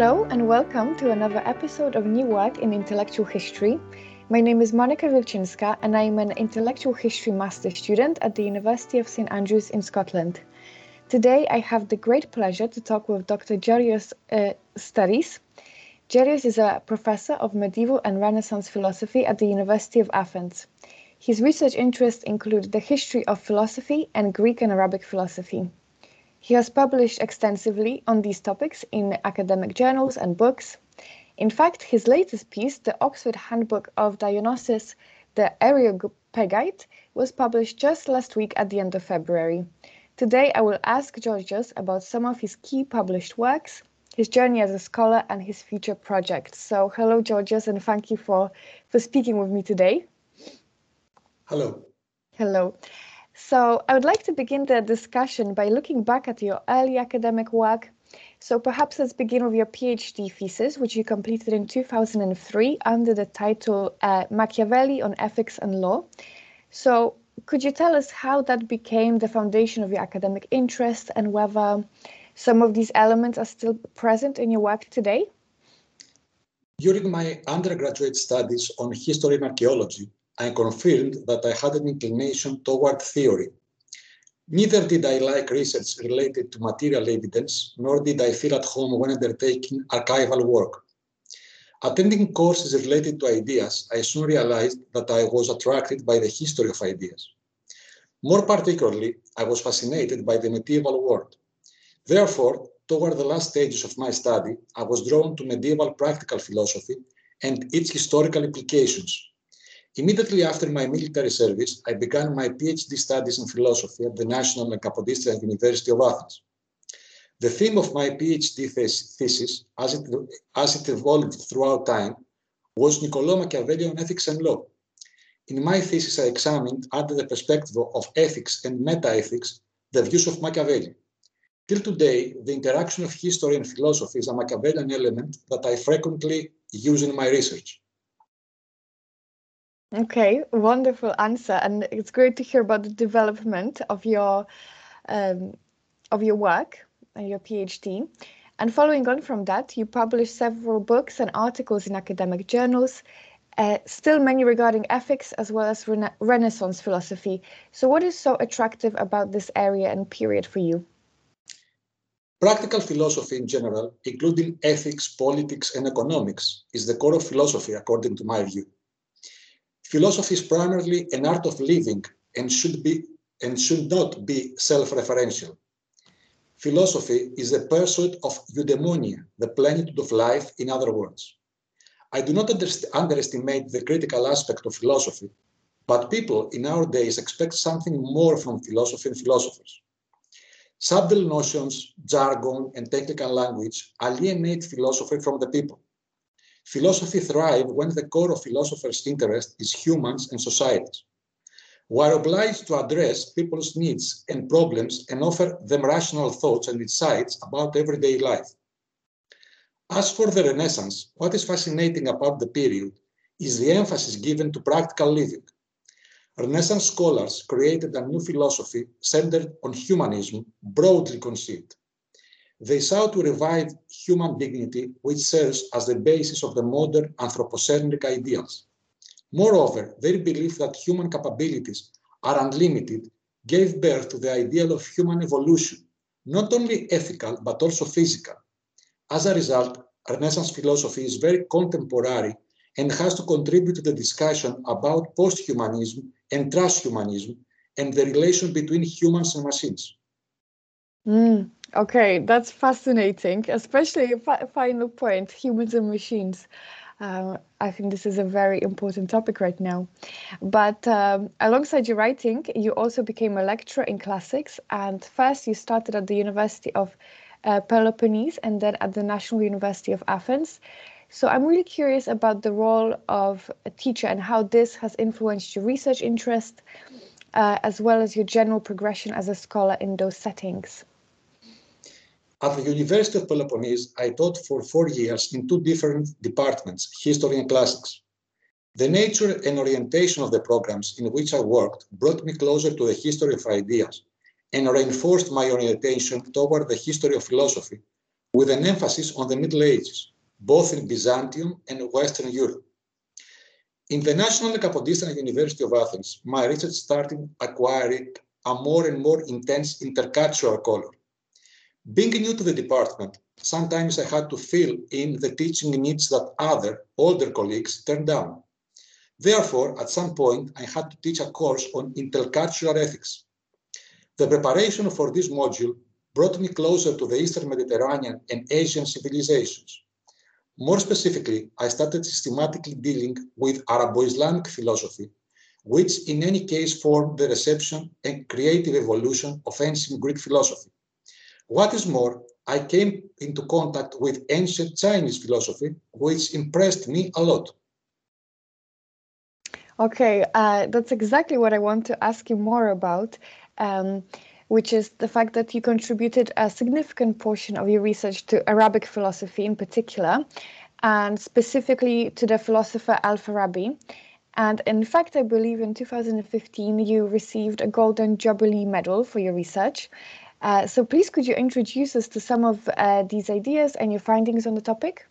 Hello, and welcome to another episode of New Work in Intellectual History. My name is Monika Wilczynska, and I am an intellectual history master student at the University of St Andrews in Scotland. Today, I have the great pleasure to talk with Dr. Georgios uh. Georgios is a professor of medieval and Renaissance philosophy at the University of Athens. His research interests include the history of philosophy and Greek and Arabic philosophy. He has published extensively on these topics in academic journals and books. In fact, his latest piece, the Oxford Handbook of Dionysius the Areopagite, was published just last week at the end of February. Today, I will ask Georgios about some of his key published works, his journey as a scholar, and his future projects. So, hello, Georgios, and thank you for, for speaking with me today. Hello. Hello. So I would like to begin the discussion by looking back at your early academic work. So perhaps let's begin with your PhD thesis, which you completed in 2003 under the title uh, Machiavelli on Ethics and Law. So could you tell us how that became the foundation of your academic interest and whether some of these elements are still present in your work today? During my undergraduate studies on history and archaeology, I confirmed that I had an inclination toward theory. Neither did I like research related to material evidence, nor did I feel at home when undertaking archival work. Attending courses related to ideas, I soon realized that I was attracted by the history of ideas. More particularly, I was fascinated by the medieval world. Therefore, toward the last stages of my study, I was drawn to medieval practical philosophy and its historical implications, Immediately after my military service, I began my PhD studies in philosophy at the National and Kapodistrian University of Athens. The theme of my PhD thesis, as it, as it evolved throughout time, was Niccolò Machiavelli on ethics and law. In my thesis, I examined, under the perspective of ethics and metaethics, the views of Machiavelli. Till today, the interaction of history and philosophy is a Machiavellian element that I frequently use in my research. Okay, wonderful answer, and it's great to hear about the development of your um, of your work and your PhD. And following on from that, you published several books and articles in academic journals, uh, still many regarding ethics as well as rena Renaissance philosophy. So, what is so attractive about this area and period for you? Practical philosophy in general, including ethics, politics, and economics, is the core of philosophy, according to my view. Philosophy is primarily an art of living and should be and should not be self-referential. Philosophy is the pursuit of eudaimonia, the plenitude of life, in other words. I do not underestimate the critical aspect of philosophy, but people in our days expect something more from philosophy and philosophers. Subtle notions, jargon, and technical language alienate philosophy from the people. Philosophy thrives when the core of philosophers' interest is humans and societies. We are obliged to address people's needs and problems and offer them rational thoughts and insights about everyday life. As for the Renaissance, what is fascinating about the period is the emphasis given to practical living. Renaissance scholars created a new philosophy centered on humanism, broadly conceived. They sought to revive human dignity, which serves as the basis of the modern anthropocentric ideals. Moreover, their belief that human capabilities are unlimited gave birth to the ideal of human evolution, not only ethical but also physical. As a result, Renaissance philosophy is very contemporary and has to contribute to the discussion about post-humanism and transhumanism and the relation between humans and machines. Mm, okay, that's fascinating, especially a final point, humans and machines. Uh, I think this is a very important topic right now. But um, alongside your writing, you also became a lecturer in classics. And first, you started at the University of uh, Peloponnese and then at the National University of Athens. So I'm really curious about the role of a teacher and how this has influenced your research interest, uh, as well as your general progression as a scholar in those settings. At the University of Peloponnese, I taught for four years in two different departments, history and classics. The nature and orientation of the programs in which I worked brought me closer to the history of ideas and reinforced my orientation toward the history of philosophy, with an emphasis on the Middle Ages, both in Byzantium and Western Europe. In the National Kapodistria University of Athens, my research started acquiring a more and more intense intercultural color. Being new to the department, sometimes I had to fill in the teaching needs that other, older colleagues turned down. Therefore, at some point, I had to teach a course on intercultural ethics. The preparation for this module brought me closer to the Eastern Mediterranean and Asian civilizations. More specifically, I started systematically dealing with Arabo-Islamic philosophy, which in any case formed the reception and creative evolution of ancient Greek philosophy. What is more, I came into contact with ancient Chinese philosophy, which impressed me a lot. Okay, uh, that's exactly what I want to ask you more about. Um, which is the fact that you contributed a significant portion of your research to Arabic philosophy in particular, and specifically to the philosopher Al-Farabi. And in fact, I believe in 2015 you received a Golden Jubilee Medal for your research. Uh, so please, could you introduce us to some of uh, these ideas and your findings on the topic?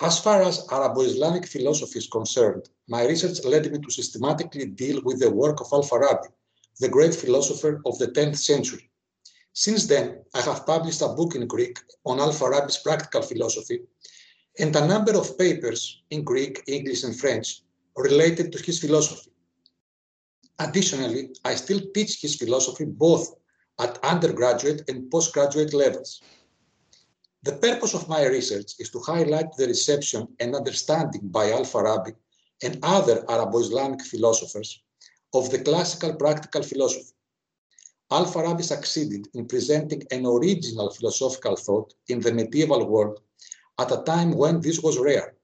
As far as Arabo-Islamic philosophy is concerned, my research led me to systematically deal with the work of Al-Farabi, the great philosopher of the 10th century. Since then, I have published a book in Greek on Al-Farabi's practical philosophy and a number of papers in Greek, English, and French related to his philosophy. Additionally, I still teach his philosophy both at undergraduate and postgraduate levels. The purpose of my research is to highlight the reception and understanding by Al-Farabi and other Arabo-Islamic philosophers of the classical practical philosophy. Al-Farabi succeeded in presenting an original philosophical thought in the medieval world at a time when this was rare.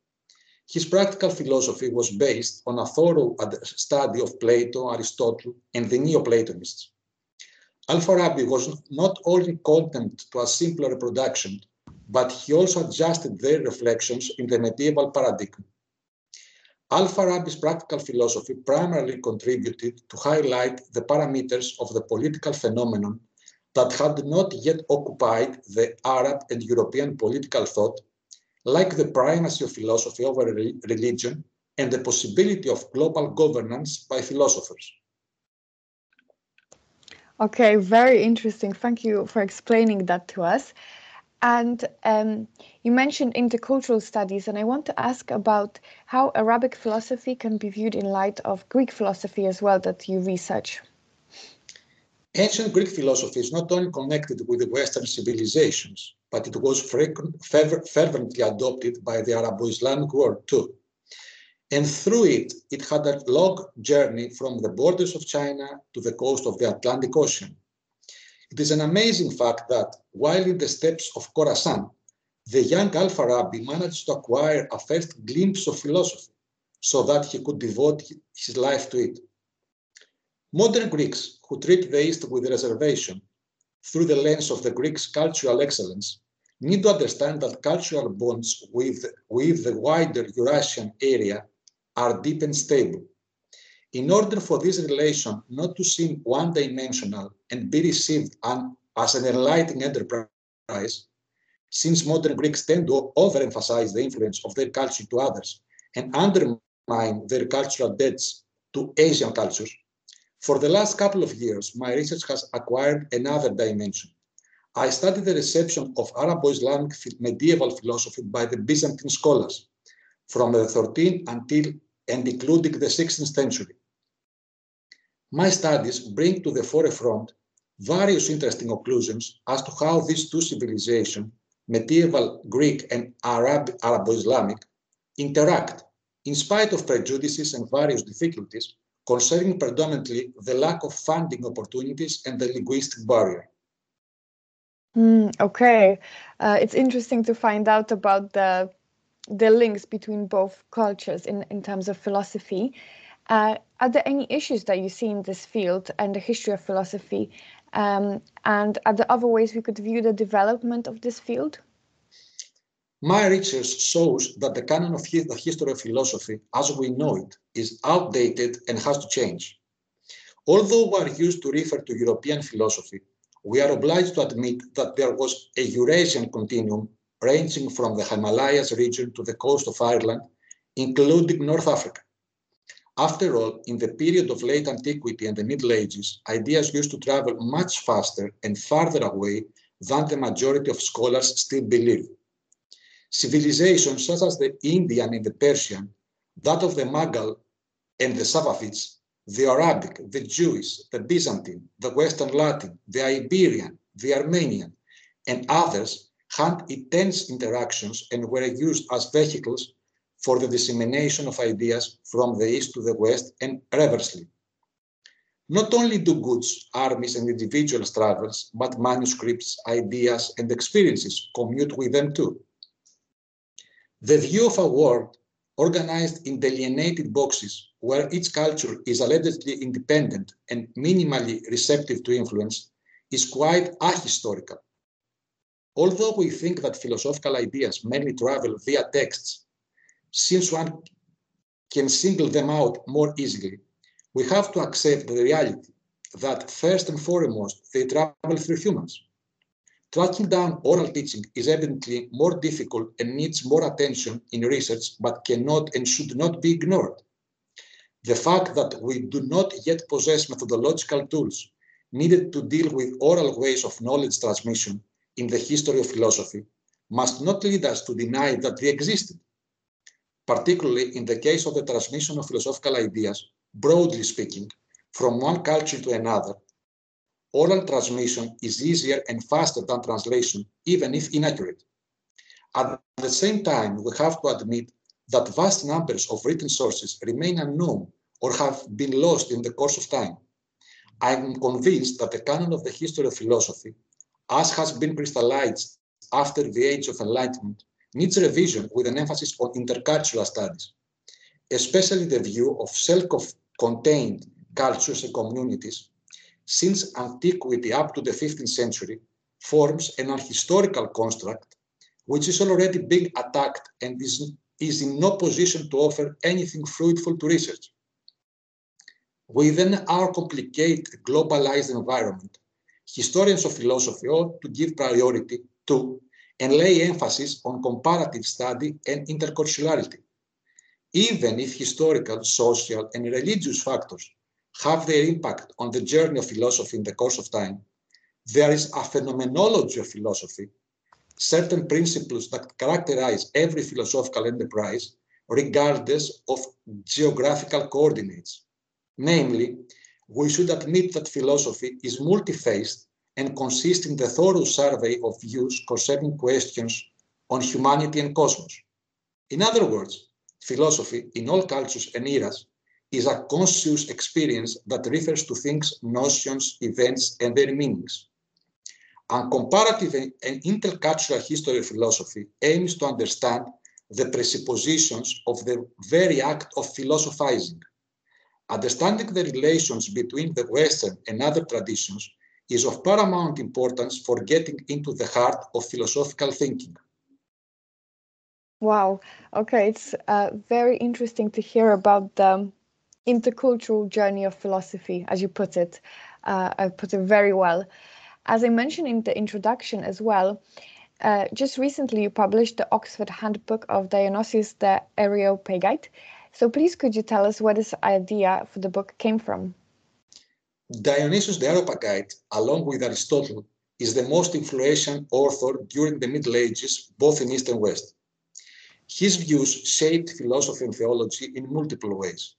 His practical philosophy was based on a thorough study of Plato, Aristotle, and the Neoplatonists. Al-Farabi was not only content to a simpler reproduction, but he also adjusted their reflections in the medieval paradigm. Al-Farabi's practical philosophy primarily contributed to highlight the parameters of the political phenomenon that had not yet occupied the Arab and European political thought, like the primacy of philosophy over religion and the possibility of global governance by philosophers. Okay, very interesting. Thank you for explaining that to us. And um, you mentioned intercultural studies, and I want to ask about how Arabic philosophy can be viewed in light of Greek philosophy as well that you research. Ancient Greek philosophy is not only connected with the Western civilizations, but it was fervently adopted by the Arabo-Islamic world too. And through it, it had a long journey from the borders of China to the coast of the Atlantic Ocean. It is an amazing fact that while in the steppes of Khorasan, the young Al-Farabi managed to acquire a first glimpse of philosophy so that he could devote his life to it. Modern Greeks who treat the East with reservation through the lens of the Greeks' cultural excellence need to understand that cultural bonds with, with the wider Eurasian area are deep and stable. In order for this relation not to seem one-dimensional and be received as an enlightening enterprise, since modern Greeks tend to overemphasize the influence of their culture to others and undermine their cultural debts to Asian cultures, for the last couple of years, my research has acquired another dimension. I studied the reception of Arabo-Islamic medieval philosophy by the Byzantine scholars from the 13th until and including the 16th century. My studies bring to the forefront various interesting conclusions as to how these two civilizations, medieval Greek and Arab, Arabo-Islamic, interact in spite of prejudices and various difficulties concerning predominantly the lack of funding opportunities and the linguistic barrier. Mm, okay, uh, it's interesting to find out about the the links between both cultures in, in terms of philosophy. Uh, are there any issues that you see in this field and the history of philosophy? Um, and are there other ways we could view the development of this field? My research shows that the canon of the history of philosophy, as we know it, is outdated and has to change. Although we are used to refer to European philosophy, we are obliged to admit that there was a Eurasian continuum ranging from the Himalayas region to the coast of Ireland, including North Africa. After all, in the period of late antiquity and the Middle Ages, ideas used to travel much faster and farther away than the majority of scholars still believe. Civilizations such as the Indian and the Persian, that of the Mughal and the Safavids, the Arabic, the Jewish, the Byzantine, the Western Latin, the Iberian, the Armenian, and others had intense interactions and were used as vehicles for the dissemination of ideas from the east to the west and reversely. Not only do goods, armies, and individuals travels, but manuscripts, ideas, and experiences commute with them too. The view of a world organized in delineated boxes where each culture is allegedly independent and minimally receptive to influence is quite ahistorical. Although we think that philosophical ideas mainly travel via texts since one can single them out more easily, we have to accept the reality that first and foremost, they travel through humans. Tracking down oral teaching is evidently more difficult and needs more attention in research, but cannot and should not be ignored. The fact that we do not yet possess methodological tools needed to deal with oral ways of knowledge transmission in the history of philosophy must not lead us to deny that they existed particularly in the case of the transmission of philosophical ideas, broadly speaking, from one culture to another, oral transmission is easier and faster than translation, even if inaccurate. At the same time, we have to admit that vast numbers of written sources remain unknown or have been lost in the course of time. I am convinced that the canon of the history of philosophy, as has been crystallized after the Age of Enlightenment, needs revision with an emphasis on intercultural studies, especially the view of self-contained cultures and communities, since antiquity up to the 15th century forms an historical construct which is already being attacked and is, is in no position to offer anything fruitful to research. Within our complicated globalized environment, historians of philosophy ought to give priority to and lay emphasis on comparative study and interculturality. Even if historical, social, and religious factors have their impact on the journey of philosophy in the course of time, there is a phenomenology of philosophy, certain principles that characterize every philosophical enterprise, regardless of geographical coordinates. Namely, we should admit that philosophy is multi-faced and consists in the thorough survey of views concerning questions on humanity and cosmos. In other words, philosophy in all cultures and eras is a conscious experience that refers to things, notions, events, and their meanings. A comparative and intercultural history of philosophy aims to understand the presuppositions of the very act of philosophizing. Understanding the relations between the Western and other traditions is of paramount importance for getting into the heart of philosophical thinking. Wow. Okay, it's uh, very interesting to hear about the intercultural journey of philosophy, as you put it. Uh, I put it very well. As I mentioned in the introduction as well, uh, just recently you published the Oxford Handbook of Dionysius the Areopagite. So please could you tell us where this idea for the book came from? Dionysius the Areopagite, along with Aristotle, is the most influential author during the Middle Ages, both in East and West. His views shaped philosophy and theology in multiple ways.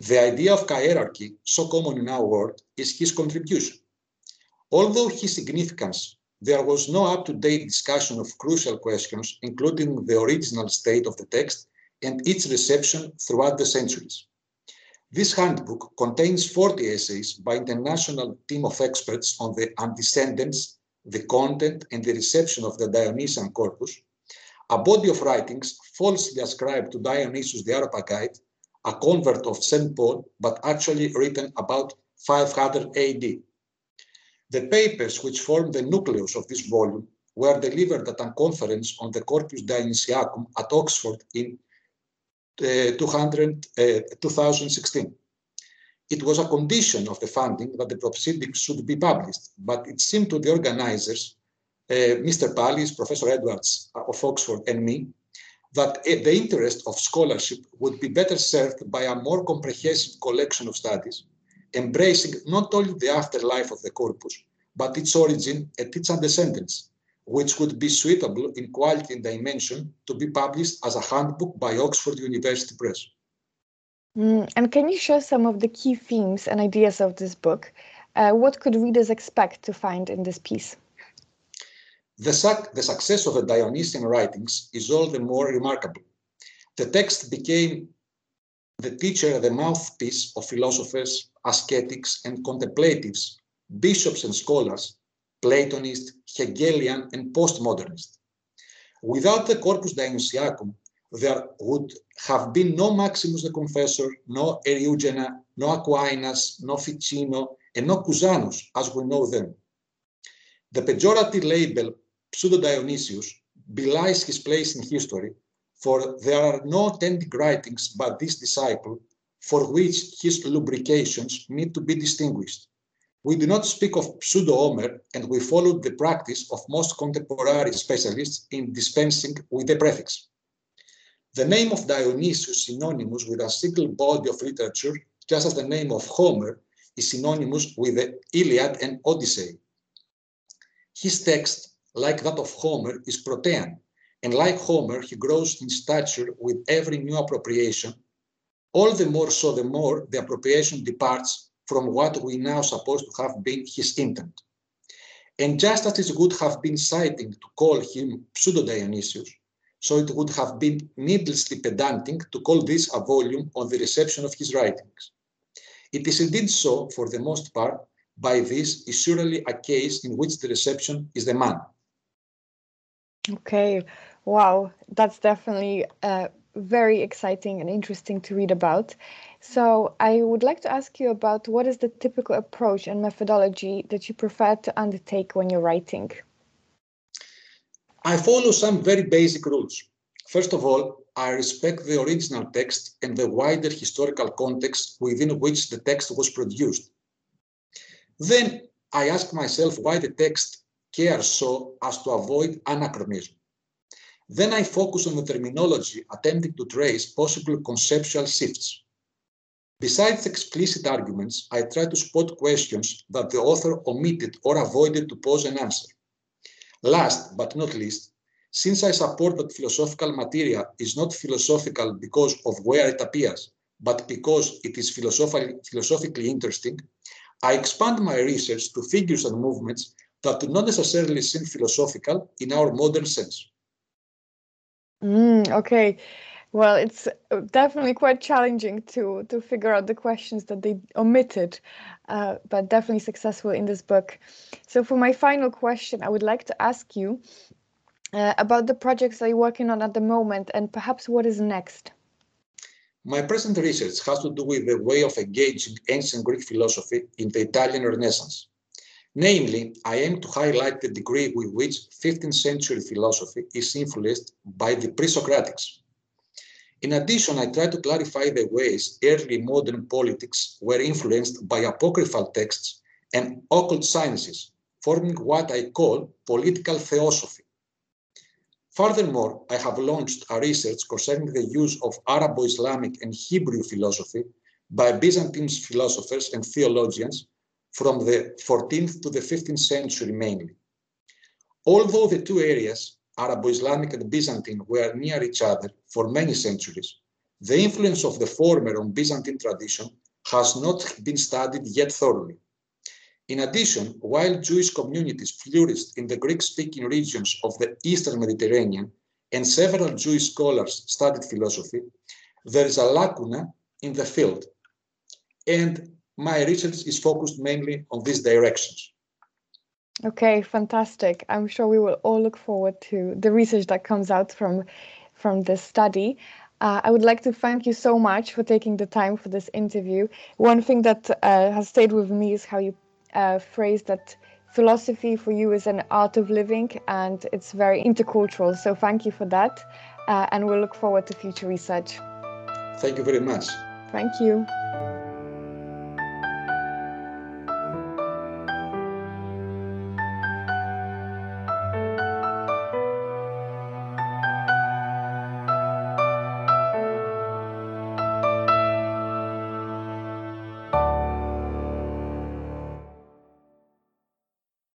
The idea of hierarchy, so common in our world, is his contribution. Although his significance, there was no up-to-date discussion of crucial questions, including the original state of the text and its reception throughout the centuries. This handbook contains 40 essays by international team of experts on the antecedents, the content, and the reception of the Dionysian corpus, a body of writings falsely ascribed to Dionysius the Areopagite, a convert of St. Paul, but actually written about 500 AD. The papers which form the nucleus of this volume were delivered at a conference on the Corpus Dionysiacum at Oxford in 200, uh, 2016. it was a condition of the funding that the proceedings should be published, but it seemed to the organizers, uh, Mr. Pallis, Professor Edwards of Oxford, and me, that the interest of scholarship would be better served by a more comprehensive collection of studies, embracing not only the afterlife of the corpus, but its origin and its antecedents, which would be suitable in quality and dimension to be published as a handbook by Oxford University Press. Mm, and can you share some of the key themes and ideas of this book? Uh, what could readers expect to find in this piece? The, suc- the success of the Dionysian writings is all the more remarkable. The text became the teacher, the mouthpiece of philosophers, ascetics, and contemplatives, bishops and scholars, Platonist, Hegelian, and postmodernist. Without the Corpus Dionysiacum, there would have been no Maximus the Confessor, no Eriugena, no Aquinas, no Ficino, and no Cusanus as we know them. The pejorative label Pseudo-Dionysius belies his place in history, for there are no authentic writings by this disciple for which his lubrications need to be distinguished. We do not speak of pseudo-Homer, and we follow the practice of most contemporary specialists in dispensing with the prefix. The name of Dionysius synonymous with a single body of literature, just as the name of Homer is synonymous with the Iliad and Odyssey. His text, like that of Homer, is protean, and like Homer, he grows in stature with every new appropriation. All the more so, the more the appropriation departs from what we now suppose to have been his intent. And just as it would have been citing to call him Pseudo Dionysius, so it would have been needlessly pedantic to call this a volume on the reception of his writings. It is indeed so, for the most part, by this is surely a case in which the reception is the man. Okay, wow, that's definitely uh, very exciting and interesting to read about. So, I would like to ask you about what is the typical approach and methodology that you prefer to undertake when you're writing? I follow some very basic rules. First of all, I respect the original text and the wider historical context within which the text was produced. Then I ask myself why the text cares so as to avoid anachronism. Then I focus on the terminology, attempting to trace possible conceptual shifts. Besides explicit arguments, I try to spot questions that the author omitted or avoided to pose an answer. Last but not least, since I support that philosophical material is not philosophical because of where it appears, but because it is philosophically, interesting, I expand my research to figures and movements that do not necessarily seem philosophical in our modern sense. Mm, okay. Well, it's uh, definitely quite challenging to to figure out the questions that they omitted, uh, but definitely successful in this book. So, for my final question, I would like to ask you uh, about the projects that you're working on at the moment, and perhaps what is next. My present research has to do with the way of engaging ancient Greek philosophy in the Italian Renaissance. Namely, I aim to highlight the degree with which 15th century philosophy is influenced by the pre Socratics in addition, I try to clarify the ways early modern politics were influenced by apocryphal texts and occult sciences, forming what I call political theosophy. Furthermore, I have launched a research concerning the use of Arabo-Islamic and Hebrew philosophy by Byzantine philosophers and theologians from the 14th to the 15th century mainly. Although the two areas Arabo-Islamic and Byzantine were near each other for many centuries, the influence of the former on Byzantine tradition has not been studied yet thoroughly. In addition, while Jewish communities flourished in the Greek-speaking regions of the Eastern Mediterranean and several Jewish scholars studied philosophy, there is a lacuna in the field. And my research is focused mainly on these directions. Okay, fantastic. I'm sure we will all look forward to the research that comes out from from this study. Uh, I would like to thank you so much for taking the time for this interview. One thing that uh, has stayed with me is how you uh, phrased that philosophy for you is an art of living and it's very intercultural. So thank you for that. Uh, and we'll look forward to future research. Thank you very much. Thank you.